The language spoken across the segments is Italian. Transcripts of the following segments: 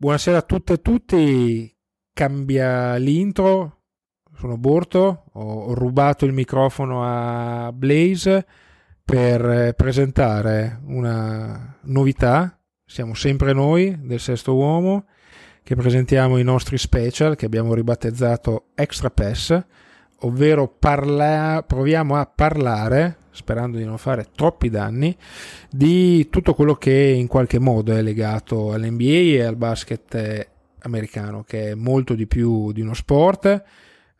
Buonasera a tutte e tutti, cambia l'intro, sono Borto, ho, rubato il microfono a Blaze per presentare una novità, siamo sempre noi del Sesto Uomo che presentiamo i nostri special che abbiamo ribattezzato Extra Pass, ovvero parla- proviamo a parlare sperando di non fare troppi danni, di tutto quello che in qualche modo è legato all'NBA e al basket americano, che è molto di più di uno sport,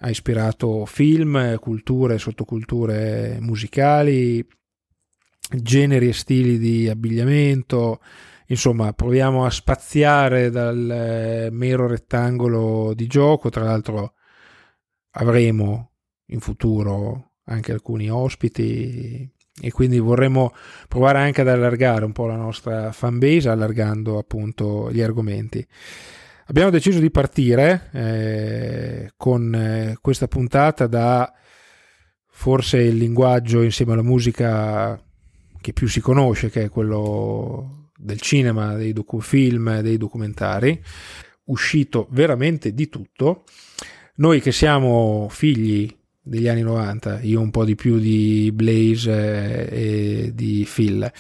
ha ispirato film, culture, sottoculture musicali, generi e stili di abbigliamento, insomma proviamo a spaziare dal mero rettangolo di gioco, tra l'altro avremo in futuro anche alcuni ospiti e quindi vorremmo provare anche ad allargare un po' la nostra fanbase allargando appunto gli argomenti. Abbiamo deciso di partire eh, con eh, questa puntata da forse il linguaggio insieme alla musica che più si conosce, che è quello del cinema, dei docufilm, dei documentari, uscito veramente di tutto. Noi che siamo figli degli anni 90, io un po' di più di Blaze e di Phil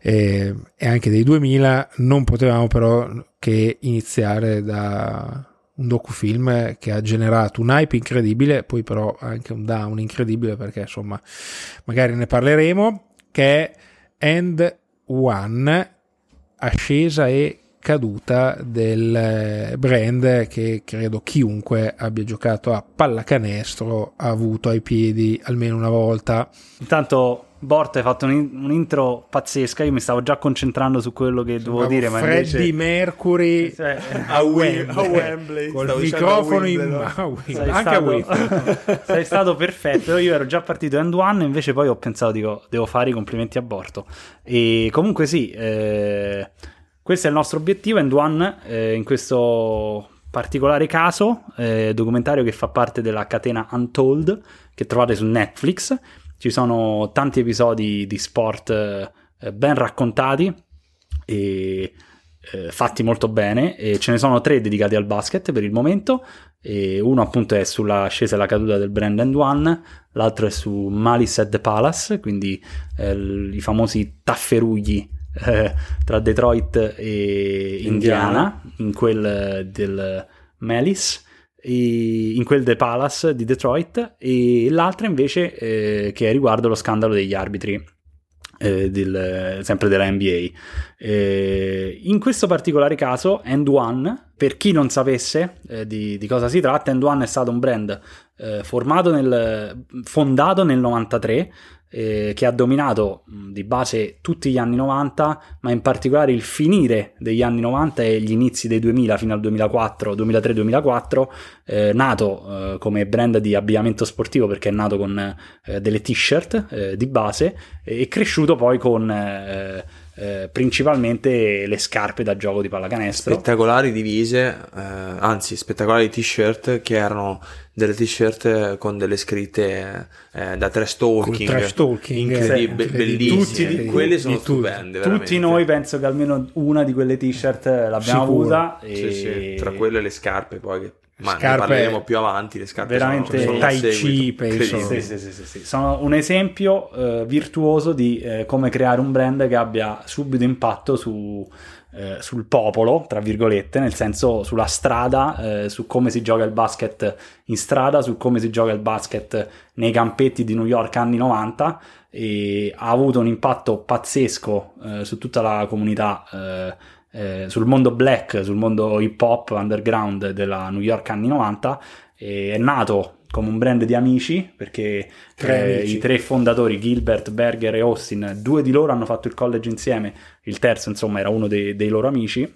e, e anche dei 2000, non potevamo però che iniziare da un docufilm che ha generato un hype incredibile, poi però anche un down incredibile perché insomma magari ne parleremo, che è End One, ascesa e caduta del brand che credo chiunque abbia giocato a pallacanestro ha avuto ai piedi almeno una volta. Intanto Bort hai fatto un, un, intro pazzesca, io mi stavo già concentrando su quello che dovevo dire, ma Freddie invece... Mercury cioè, a Wembley, a Wembley col microfono in mano, anche stato, a Wembley. sei stato perfetto, io ero già partito end one, invece poi ho pensato, dico, devo fare i complimenti a Borto. E comunque sì, eh, questo è il nostro obiettivo, End One, eh, in questo particolare caso, eh, documentario che fa parte della catena Untold, che trovate su Netflix. Ci sono tanti episodi di sport eh, ben raccontati e eh, fatti molto bene. E ce ne sono tre dedicati al basket per il momento. E uno appunto è sulla scesa e la caduta del brand One, l'altro è su Malice at the Palace, quindi eh, i famosi tafferugli eh, tra Detroit e Indiana, Indiana in quel del Malice in quel The Palace di Detroit. E l'altra invece eh, che è riguardo lo scandalo degli arbitri eh, del, sempre della NBA eh, in questo particolare caso End One per chi non sapesse eh, di, di, cosa si tratta End One è stato un brand eh, formato nel, fondato nel 93 eh, che ha dominato mh, di base tutti gli anni 90, ma in particolare il finire degli anni 90 e gli inizi dei 2000 fino al 2004, 2003-2004, eh, nato eh, come brand di abbigliamento sportivo perché è nato con eh, delle t-shirt eh, di base e cresciuto poi con eh, principalmente le scarpe da gioco di pallacanestro. Spettacolari divise, eh, anzi spettacolari t-shirt che erano delle t-shirt con delle scritte eh, da trash talking, trash talking incredibili, sì, bellissime. Tutti, quelle sono tutti, stupende. Tutti noi penso che almeno una di quelle t-shirt l'abbiamo Sicuro. avuta. E... Sì, sì. Tra quelle e le scarpe poi che ma Scarpe- ne parleremo più avanti. Le scarpe veramente sono, sono Tai. Chi, penso. Sì, sì, sì, sì, sì. Sono un esempio eh, virtuoso di eh, come creare un brand che abbia subito impatto su, eh, sul popolo, tra virgolette, nel senso sulla strada, eh, su come si gioca il basket in strada, su come si gioca il basket nei campetti di New York anni 90 e ha avuto un impatto pazzesco eh, su tutta la comunità eh, sul mondo black, sul mondo hip hop underground della New York anni 90 e è nato come un brand di amici perché Tre eh, amici. i tre fondatori Gilbert, Berger e Austin due di loro hanno fatto il college insieme il terzo insomma era uno dei, dei loro amici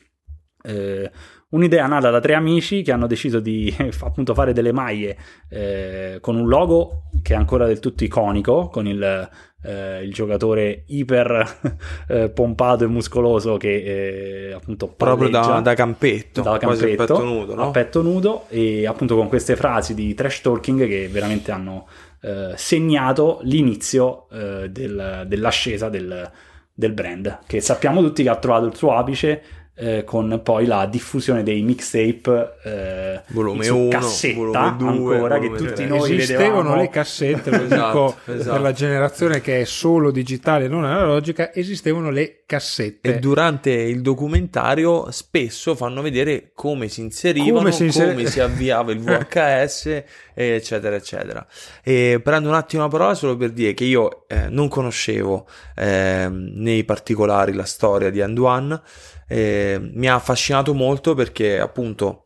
eh, un'idea nata da tre amici che hanno deciso di appunto fare delle maglie eh, con un logo che è ancora del tutto iconico, con il, eh, il giocatore iper eh, pompato e muscoloso che eh, appunto proprio da, da campetto, da quasi a campetto, petto nudo, no? a petto nudo e appunto con queste frasi di trash talking che veramente hanno eh, segnato l'inizio eh, del- dell'ascesa del, del brand che sappiamo tutti che ha trovato il suo apice eh, con poi la diffusione dei mixtape eh, Volume su 1, cassetta volume 2, ancora che volume tutti tre. noi Esistevano vedevamo le cassette, lo Esatto, dico esatto. per la generazione che è solo digitale, non analogica, esistevano le cassette. E durante il documentario spesso fanno vedere come si inserivano, Come come si si, inser- avviava il VHS, eccetera, eccetera. E prendo un attimo la parola solo per dire che io eh, non conoscevo ehm, nei particolari la storia di One, eh, mi ha affascinato molto perché appunto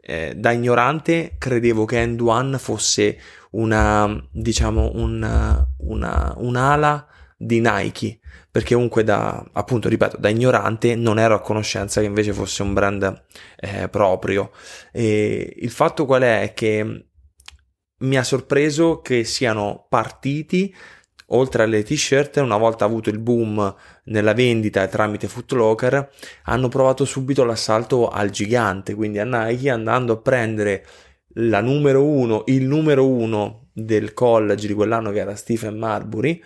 eh, da ignorante credevo che End One fosse una, diciamo, una, una, un'ala di Nike perché comunque da, appunto, ripeto, da ignorante non ero a conoscenza che invece fosse un brand eh, proprio. E il fatto qual è? Che mi ha sorpreso che siano partiti oltre alle t-shirt, una volta avuto il boom nella vendita tramite Footlocker, hanno provato subito l'assalto al gigante, quindi a Nike, andando a prendere la numero uno, il numero uno del college di quell'anno che era Stephen Marbury,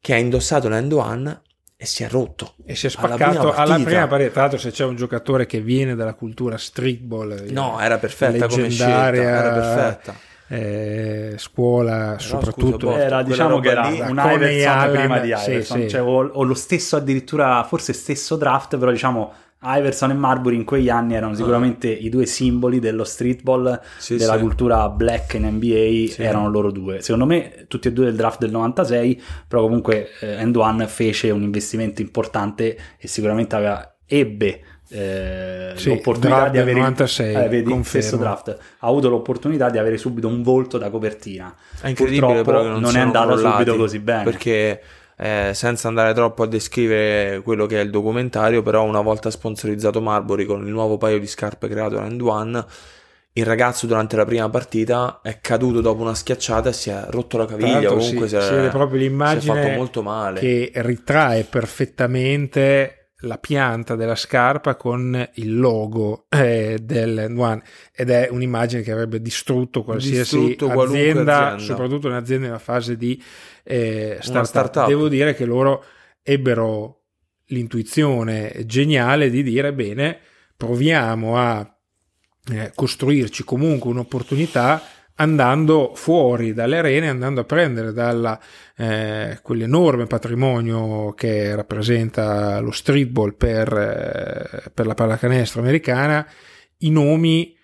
che ha indossato l'End One e si è rotto. E si è Alla spaccato prima alla prima partita. Tra l'altro, se c'è un giocatore che viene dalla cultura streetball, No, era perfetta come scelta, era perfetta. Eh, scuola, soprattutto scusa, Era, quella diciamo che era lì- un Coney Iverson prima di Iverson, sì. cioè, o, o lo stesso addirittura, forse stesso draft, però diciamo Iverson e Marbury in quegli anni erano sicuramente i due simboli dello streetball, Ah. Sì, della sì. cultura black in NBA, Sì. erano loro due. Secondo me tutti e due del draft del 96, però comunque eh, End One fece un investimento importante e sicuramente aveva, ebbe eh, Sì, l'opportunità di avere 96, eh, vedi, stesso draft ha avuto l'opportunità di avere subito un volto da copertina È incredibile Purtroppo però che non, non è andata subito così bene. Perché eh, senza andare troppo a descrivere quello che è il documentario, però una volta sponsorizzato Marbury con il nuovo paio di scarpe creato da End One, il ragazzo durante la prima partita è caduto dopo una schiacciata e si è rotto la caviglia. Comunque si, si, è, si vede proprio si è l'immagine fatto molto male. che ritrae perfettamente la pianta della scarpa con il logo eh, del One ed è un'immagine che avrebbe distrutto qualsiasi Distrutto azienda, azienda. soprattutto un'azienda in una fase di eh, startup. startup. Devo dire che loro ebbero l'intuizione geniale di dire bene, proviamo a eh, costruirci comunque un'opportunità andando fuori dalle arene, andando a prendere dalla, eh, quell'enorme patrimonio che rappresenta lo streetball per, eh, per la pallacanestro americana, i nomi,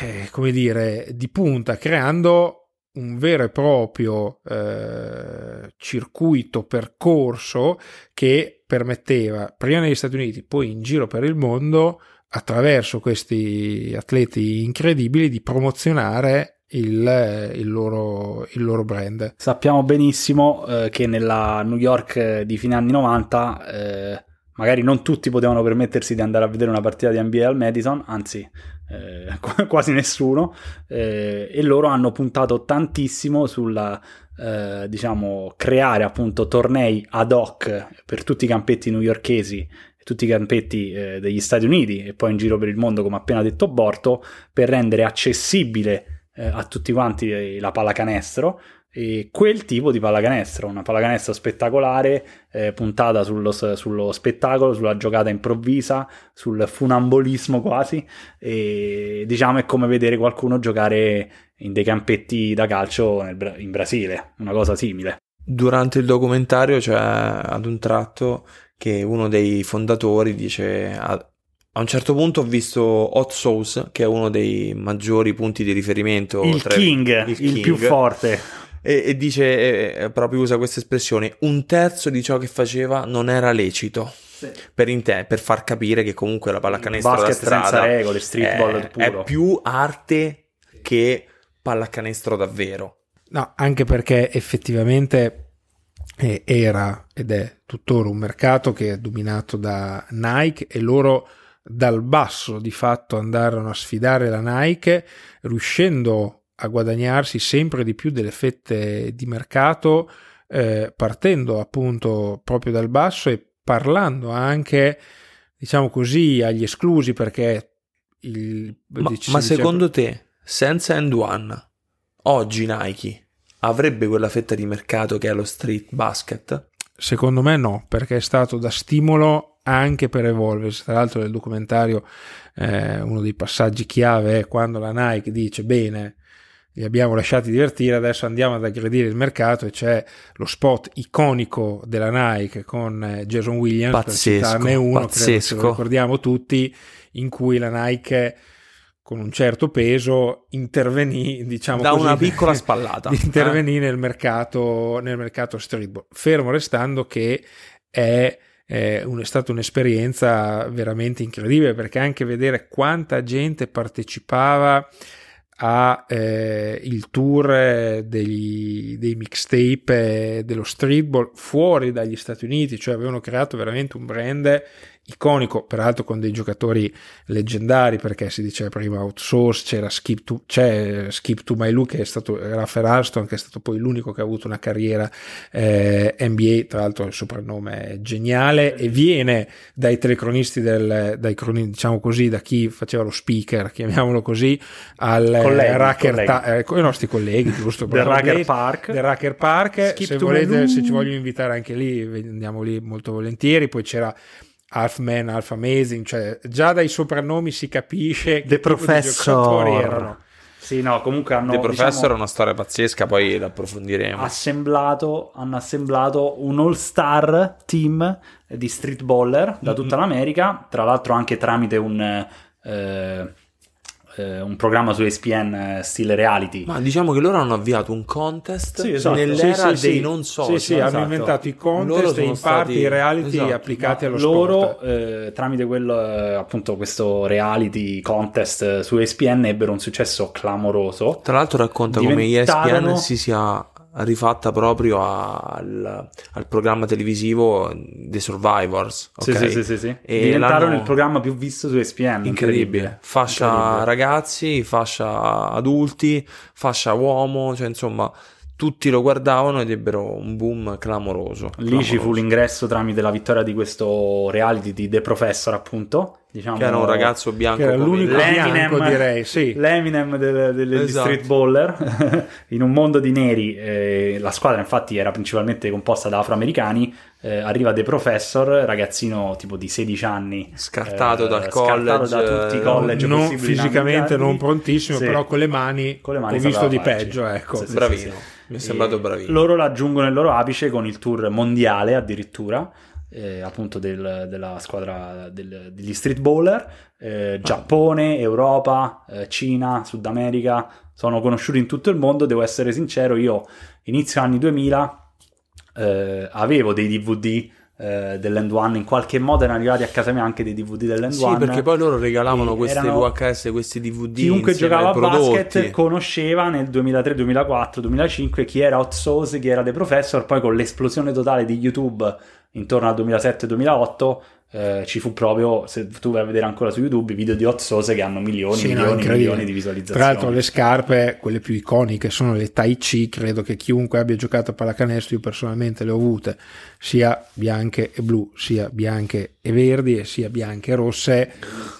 eh, come dire, di punta, creando un vero e proprio eh, circuito, percorso che permetteva prima negli Stati Uniti, poi in giro per il mondo, attraverso questi atleti incredibili, di promozionare il, il loro, il loro brand. Sappiamo benissimo eh, che nella New York di fine anni 90 eh, magari non tutti potevano permettersi di andare a vedere una partita di NBA al Madison, anzi eh, qu- quasi nessuno, eh, e loro hanno puntato tantissimo sulla eh, diciamo creare appunto tornei ad hoc per tutti i campetti newyorkesi tutti i campetti eh, degli Stati Uniti e poi in giro per il mondo come appena detto Borto per rendere accessibile eh, a tutti quanti eh, la pallacanestro e quel tipo di pallacanestro, una pallacanestro spettacolare eh, puntata sullo, sullo spettacolo, sulla giocata improvvisa, sul funambolismo quasi e diciamo è come vedere qualcuno giocare in dei campetti da calcio nel in Brasile, una cosa simile. Durante il documentario c'è ad un tratto che uno dei fondatori dice a un certo punto ho visto Hot Sauce che è uno dei maggiori punti di riferimento Il tra- king, il, King, più forte. e, e dice eh, proprio usa questa espressione un terzo di ciò che faceva non era lecito per, in te, per far capire che comunque la pallacanestro da Basket strada senza regole, streetball è, puro. è più arte che pallacanestro davvero No, anche perché effettivamente era ed è tuttora un mercato che è dominato da Nike e loro dal basso di fatto andarono a sfidare la Nike, riuscendo a guadagnarsi sempre di più delle fette di mercato, eh, partendo appunto proprio dal basso e parlando anche, diciamo così, agli esclusi perché il, ma, ma secondo te, senza End One, oggi Nike avrebbe quella fetta di mercato che è lo street basket? Secondo me no, perché è stato da stimolo anche per evolversi. Tra l'altro nel documentario eh, uno dei passaggi chiave è quando la Nike dice bene, li abbiamo lasciati divertire, adesso andiamo ad aggredire il mercato e c'è lo spot iconico della Nike con eh, Jason Williams, pazzesco, per uno, pazzesco. credo lo ricordiamo tutti, in cui la Nike con un certo peso intervenì diciamo da così, una piccola spallata intervenì eh? nel mercato nel mercato streetball fermo restando che è è, un, è stata un'esperienza veramente incredibile perché anche vedere quanta gente partecipava a eh, tour degli, dei mixtape eh, dello streetball fuori dagli Stati Uniti, cioè avevano creato veramente un brand iconico, peraltro con dei giocatori leggendari, perché si diceva prima outsource, c'era Skip to, c'è Skip to My Look, che è stato Raffaele Alston, che è stato poi l'unico che ha avuto una carriera eh, NBA, tra l'altro il soprannome è geniale, e viene dai telecronisti, del, dai croni, diciamo così, da chi faceva lo speaker, chiamiamolo così, al colleghi, Racker, colleghi. Ta- eh, i nostri colleghi, giusto? del Racker Park. Del Racker Park, Skip se volete, se ci vogliono invitare anche lì, andiamo lì molto volentieri, poi c'era Half Man, Half Amazing, cioè già dai soprannomi si capisce che The Professor erano. Sì, no, comunque hanno... The Professor diciamo, è una storia pazzesca, poi l'approfondiremo. Assemblato, hanno assemblato un all-star team di streetballer da tutta l'America, tra l'altro anche tramite un... Eh, eh, un programma su ESPN eh, stile reality. Ma diciamo che loro hanno avviato un contest sì, esatto. nell'era sì, dei sì, non social. Sì, sì, esatto. hanno inventato i contest e in parte i reality esatto. applicati Ma allo loro, sport. Loro, eh, tramite quello, eh, appunto questo reality contest eh, su ESPN ebbero un successo clamoroso. Tra l'altro racconta come ESPN si sia rifatta proprio al, al, programma televisivo The Survivors. Okay? Sì, sì, sì, sì. E Diventarono il programma più visto su ESPN. Incredibile. incredibile. Fascia incredibile. ragazzi, fascia adulti, fascia uomo, cioè insomma tutti lo guardavano ed ebbero un boom clamoroso. Lì clamoroso. ci fu l'ingresso tramite la vittoria di questo reality di The Professor, appunto. Diciamo, che era un ragazzo bianco che era l'unico bianco, direi, sì. L'Eminem degli del, esatto. street baller in un mondo di neri. Eh, la squadra, infatti, era principalmente composta da afroamericani. Eh, arriva The Professor, ragazzino tipo di 16 anni, scartato eh, dal college, scartato da tutti i college, non, fisicamente non prontissimo, sì. però con le mani, con le mani ho visto di farci. peggio. Ecco, sì, sì, bravino. Mi è sembrato bravino. Loro raggiungono il loro apice con il tour mondiale addirittura. Eh, appunto del, della squadra del, degli streetballer eh, ah. Giappone, Europa, eh, Cina, Sud America sono conosciuti in tutto il mondo devo essere sincero io inizio anni 2000 eh, avevo dei DVD eh, dell'End One in qualche modo erano arrivati a casa mia anche dei DVD dell'End sì, One perché poi loro regalavano questi VHS questi DVD chiunque giocava a basket conosceva nel 2003 2004 2005 chi era Hot Sauce chi era The Professor poi con l'esplosione totale di YouTube intorno al 2007-2008 eh, ci fu proprio, se tu vai a vedere ancora su YouTube, video di Hot Sauce che hanno milioni, sì, milioni, no, milioni di visualizzazioni. Tra l'altro le scarpe, quelle più iconiche, sono le Tai Chi, credo che chiunque abbia giocato a pallacanestro, io personalmente le ho avute, sia bianche e blu, sia bianche e verdi, e sia bianche e rosse.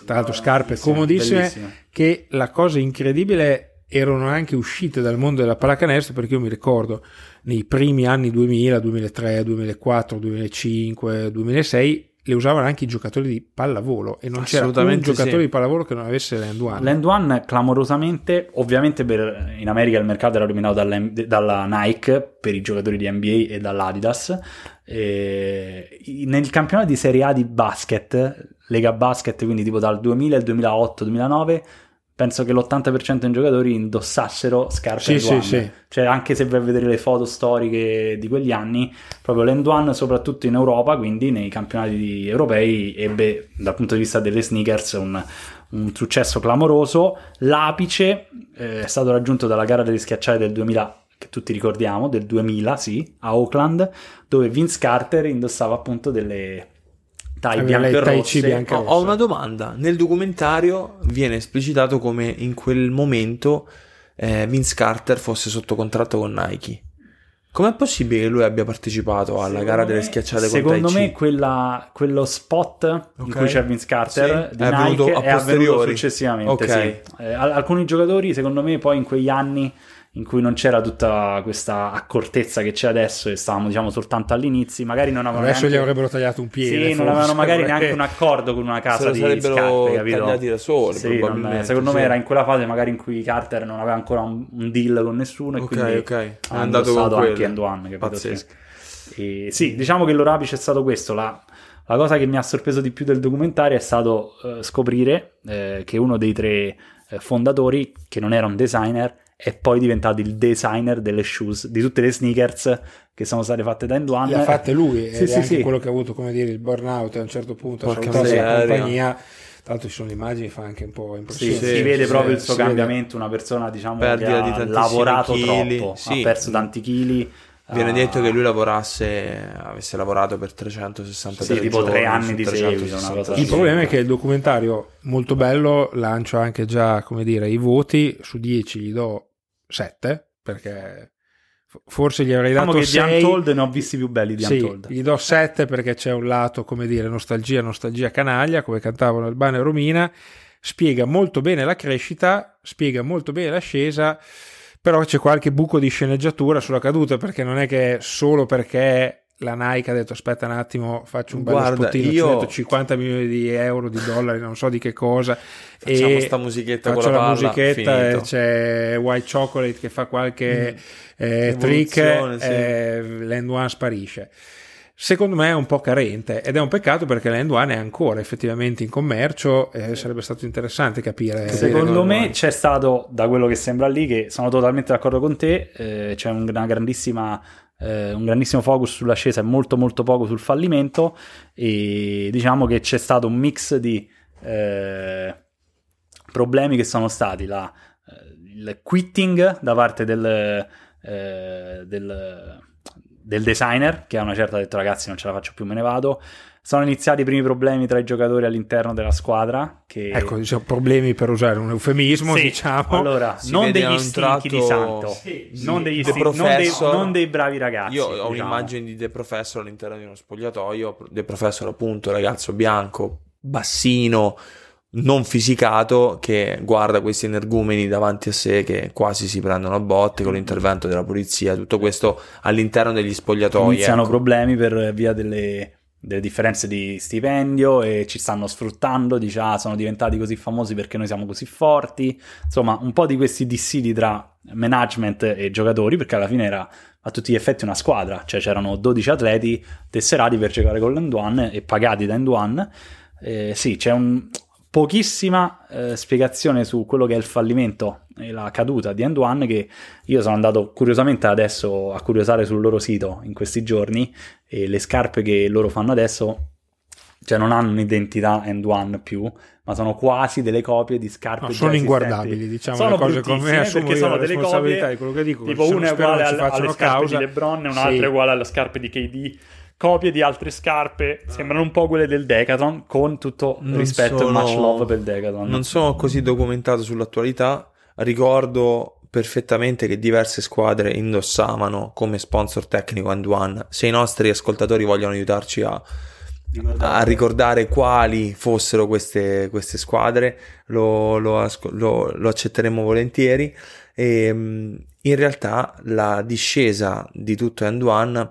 Tra l'altro scarpe comodissime, bellissime. che la cosa incredibile erano anche uscite dal mondo della pallacanestro perché io mi ricordo nei primi anni 2000, 2003, 2004, 2005, 2006 le usavano anche i giocatori di pallavolo e non c'era un giocatore sì. di pallavolo che non avesse l'end one. L'end one clamorosamente, ovviamente per, in America il mercato era dominato dalla, Nike per i giocatori di NBA e dall'Adidas. E nel campionato di Serie A di basket, Lega Basket, quindi tipo dal 2000 al 2008-2009 penso che l'80% dei giocatori indossassero scarpe sì, sì, sì. Cioè, anche se vai a vedere le foto storiche di quegli anni, proprio l'end one, soprattutto in Europa, quindi nei campionati europei, ebbe dal punto di vista delle sneakers un, un successo clamoroso. L'apice eh, è stato raggiunto dalla gara delle schiacciate del 2000 che tutti ricordiamo, del 2000, sì, a Oakland, dove Vince Carter indossava appunto delle Tai bianco e rosse. Ho, ho una domanda. Nel documentario viene esplicitato come in quel momento eh, Vince Carter fosse sotto contratto con Nike. Com'è possibile che lui abbia partecipato alla Secondo gara delle me- schiacciate con Secondo me quella- quello spot in Ok. cui c'è Vince Carter Sì, di è avvenuto Nike a è avvenuto posteriori. successivamente. Ok. sì. Eh, al- alcuni giocatori, secondo me, poi in quegli anni in cui non c'era tutta questa accortezza che c'è adesso e stavamo diciamo soltanto all'inizio, magari non avevano Adesso gli neanche... avrebbero tagliato un piede. Sì, non avevano magari neanche un accordo con una casa di scarpe, capito? tagliati da soli, Sì, non- secondo me sì. era in quella fase magari in cui Carter non aveva ancora un, un deal con nessuno e Ok, quindi ok. È andato con anche One, capito? Pazzesco. Sì. E sì, diciamo che l'orapice è stato questo. La, la cosa che mi ha sorpreso di più del documentario è stato eh, scoprire eh, che uno dei tre eh, fondatori, che non era un designer, è poi diventato il designer delle shoes, di tutte le sneakers che sono state fatte da End One. Le ha fatte lui Sì, ed è sì, anche sì. quello che ha avuto come dire il burnout a un certo punto ha salutato la compagnia tra l'altro ci sono le immagini fa anche un po' impressione Sì, si vede sì, proprio sì, il suo si vede. cambiamento, una persona diciamo che Perdita ha di tantissimi lavorato chili, troppo, sì. ha perso tanti chili. Viene ha- detto che lui lavorasse, avesse lavorato per 360 Sì, tipo tre anni di 360 seguito, una cosa il problema è che il documentario molto bello lancio anche già come dire i voti su 10 gli do 7 perché forse gli avrei Diciamo dato che di 6 Untold ne ho visti più belli di Sì, Untold. gli do 7 perché c'è un lato, come dire, nostalgia, nostalgia canaglia, come cantavano Albano e Romina, spiega molto bene la crescita, spiega molto bene l'ascesa, però c'è qualche buco di sceneggiatura sulla caduta, perché non è che solo perché la Nike ha detto aspetta un attimo, faccio un bello Guarda, spottino, io- ci ho detto 50 milioni di euro, di dollari, non so di che cosa, Facciamo e sta musichetta faccio con la la palla, musichetta finito. e c'è White Chocolate che fa qualche eh, Evoluzione, trick, sì. eh, l'End One sparisce. Secondo me è un po' carente ed è un peccato perché l'End One è ancora effettivamente in commercio e sarebbe stato interessante capire. Secondo me come- c'è stato, da quello che sembra lì, che sono totalmente d'accordo con te, eh, c'è un- una grandissima, eh, un grandissimo focus sull'ascesa e molto molto poco sul fallimento. E diciamo che c'è stato un mix di eh, problemi che sono stati la, eh, il quitting da parte del, eh, del, del designer che a una certa ha detto ragazzi non ce la faccio più me ne vado sono iniziati i primi problemi tra i giocatori all'interno della squadra che Ecco, diciamo, problemi per usare un eufemismo, sì, diciamo. allora, Si non degli stinchi di santo, Sì, non, sì, degli The stinchi, non, dei, non dei bravi ragazzi. Io ho diciamo. un'immagine di The Professor all'interno di uno spogliatoio, The Professor appunto, ragazzo bianco, bassino, non fisicato, che guarda questi energumeni davanti a sé che quasi si prendono a botte con l'intervento della polizia, tutto questo all'interno degli spogliatoi. Iniziano ecco. problemi per via delle, delle differenze di stipendio e ci stanno sfruttando, dice ah sono diventati così famosi perché noi siamo così forti, insomma un po' di questi dissidi tra management e giocatori perché alla fine era a tutti gli effetti una squadra, cioè c'erano 12 atleti tesserati per giocare con l'End One e pagati da End One. Eh, sì, c'è un, pochissima eh, spiegazione su quello che è il fallimento e la caduta di End One che io sono andato curiosamente adesso a curiosare sul loro sito in questi giorni e le scarpe che loro fanno adesso cioè non hanno un'identità End One più ma sono quasi delle copie di scarpe No, già sono inguardabili, diciamo sono le cose come perché sono delle responsabilità copie di quello che dico, tipo una è uguale ci alle, scarpe causa. di LeBron e Sì. un'altra è uguale alle scarpe di KD copie di altre scarpe sembrano un po' quelle del Decathlon con tutto Non rispetto e sono- much love per il Decathlon Non sono così documentato sull'attualità, ricordo perfettamente che diverse squadre indossavano come sponsor tecnico End One. Se i nostri ascoltatori vogliono aiutarci a, a ricordare quali fossero queste, queste squadre, lo, lo lo- lo accetteremo volentieri. E, mh, in realtà la discesa di tutto End One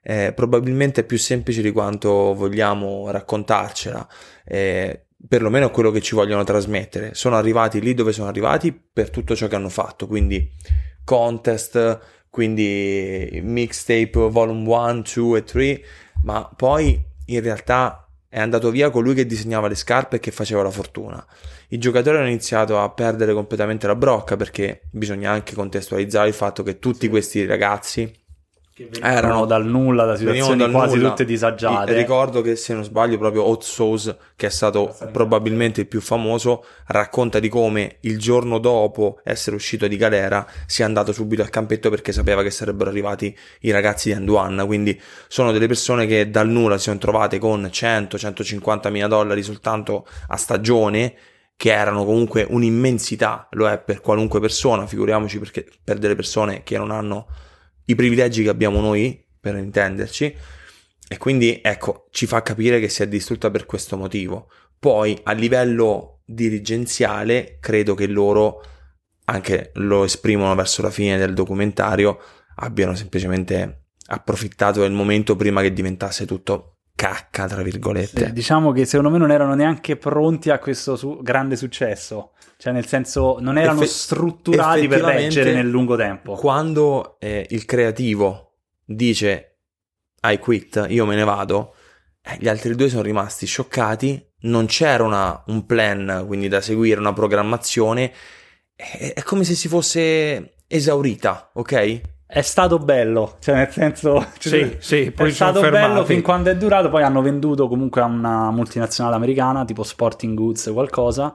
è probabilmente più semplice di quanto vogliamo raccontarcela. Eh, perlomeno quello che ci vogliono trasmettere. Sono arrivati lì dove sono arrivati per tutto ciò che hanno fatto, quindi contest, quindi mixtape volume 1, 2 e 3, ma poi in realtà è andato via colui che disegnava le scarpe e che faceva la fortuna. I giocatori hanno iniziato a perdere completamente la brocca perché bisogna anche contestualizzare il fatto che tutti questi ragazzi erano dal nulla, da situazioni dal quasi nulla. tutte disagiate. E ricordo che se non sbaglio proprio Hot Sauce, che è stato probabilmente il più famoso, racconta di come il giorno dopo essere uscito di galera sia andato subito al campetto perché sapeva che sarebbero arrivati i ragazzi di Anduan. Quindi sono delle persone che dal nulla si sono trovate con 100-150 mila dollari soltanto a stagione che erano comunque un'immensità, lo è per qualunque persona, figuriamoci perché per delle persone che non hanno i privilegi che abbiamo noi, per intenderci, e quindi ecco, ci fa capire che si è distrutta per questo motivo. Poi a livello dirigenziale, credo che loro, anche lo esprimono verso la fine del documentario, abbiano semplicemente approfittato del momento prima che diventasse tutto cacca, tra virgolette. Sì, diciamo che secondo me non erano neanche pronti a questo su- grande successo. Cioè, nel senso, non erano Effe- strutturati per reggere nel lungo tempo. Quando eh, il creativo dice I quit, io me ne vado, eh, gli altri due sono rimasti scioccati, non c'era una- un plan, quindi da seguire, una programmazione, è, è come se si fosse esaurita, ok? È stato bello, cioè nel senso... Sì, sì, poi è stato bello fermati. fin quando è durato, poi hanno venduto comunque a una multinazionale americana, tipo Sporting Goods qualcosa,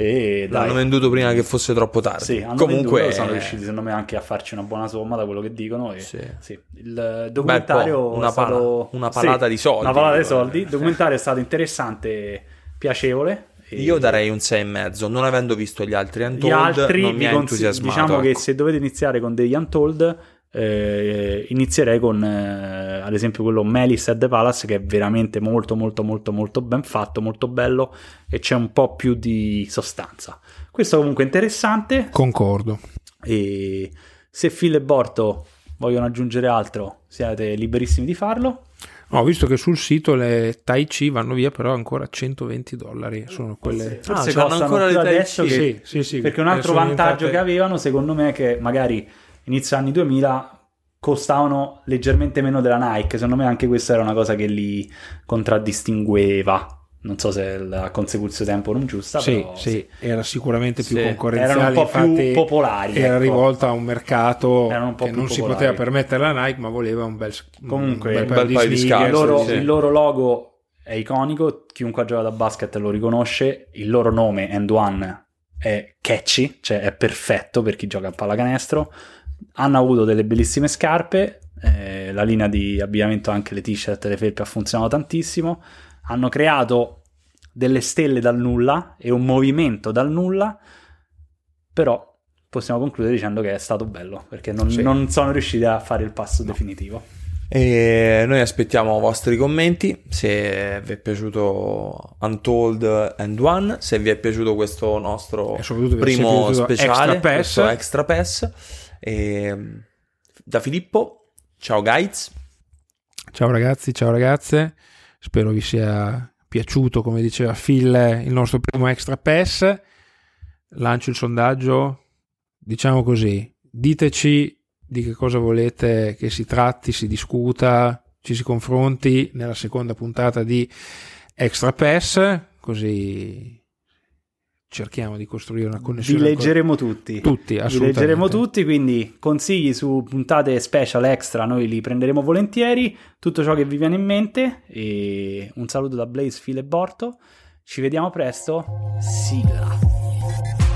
e dai, L'hanno venduto prima che fosse troppo tardi. Sì, Comunque venduto, sono riusciti secondo me anche a farci una buona somma da quello che dicono. E, Sì. sì. Il documentario Beh, una è stato- pala- una palata sì, di soldi. Una palata di soldi. Il documentario è stato interessante, piacevole. e Io darei un 6,5, non avendo visto gli altri Untold, Gli altri non mi ha entusiasmato. diciamo che ecco. se dovete iniziare con degli Untold, eh, inizierei con eh, ad esempio quello Melis at the Palace che è veramente molto molto molto molto ben fatto, molto bello e c'è un po' più di sostanza. Questo comunque è interessante Concordo. e se Phil e Borto vogliono aggiungere altro siete liberissimi di farlo. Ho visto che sul sito le Tai Chi vanno via però ancora 120 dollari. Sono quelle... Forse Ah, c'hanno costano ancora le Tai adesso Chi? che- Sì, sì, sì. perché un altro Sono vantaggio diventate- che avevano secondo me è che magari inizio anni 2000 costavano leggermente meno della Nike secondo me anche questa era una cosa che li contraddistingueva non so se la consecuzione tempo non giusta Sì, però sì, era sicuramente più Sì. concorrenziale. Erano un po' più popolari, Era ecco. rivolta a un mercato un che non si popolari. poteva permettere la Nike, ma voleva un bel, Comunque, un un bel paio di scarpe, snighe. il, loro, sì. il loro logo è iconico chiunque ha giocato a basket lo riconosce il loro nome End One è catchy cioè è perfetto per chi gioca a pallacanestro hanno avuto delle bellissime scarpe eh, la linea di abbigliamento anche le t-shirt e le felpe ha funzionato tantissimo hanno creato delle stelle dal nulla e un movimento dal nulla però possiamo concludere dicendo che è stato bello perché non, Sì. non sono riusciti a fare il passo definitivo E noi aspettiamo i vostri commenti. Se vi è piaciuto Untold and One, se vi è piaciuto questo nostro primo speciale, Extra Pass. questo Extra Pass. E, da Filippo, ciao guys. Ciao ragazzi, ciao ragazze. Spero vi sia piaciuto, come diceva Phil, il nostro primo extra pass. Lancio il sondaggio. Diciamo così, diteci di che cosa volete che si tratti, si discuta, ci si confronti nella seconda puntata di Extra Pass, così cerchiamo di costruire una vi connessione. leggeremo tutti tutti, Vi assolutamente. leggeremo tutti, quindi consigli su puntate special extra noi li prenderemo volentieri, tutto ciò che vi viene in mente e un saluto da Blaze, Phil e Borto. Ci vediamo presto. Sigla.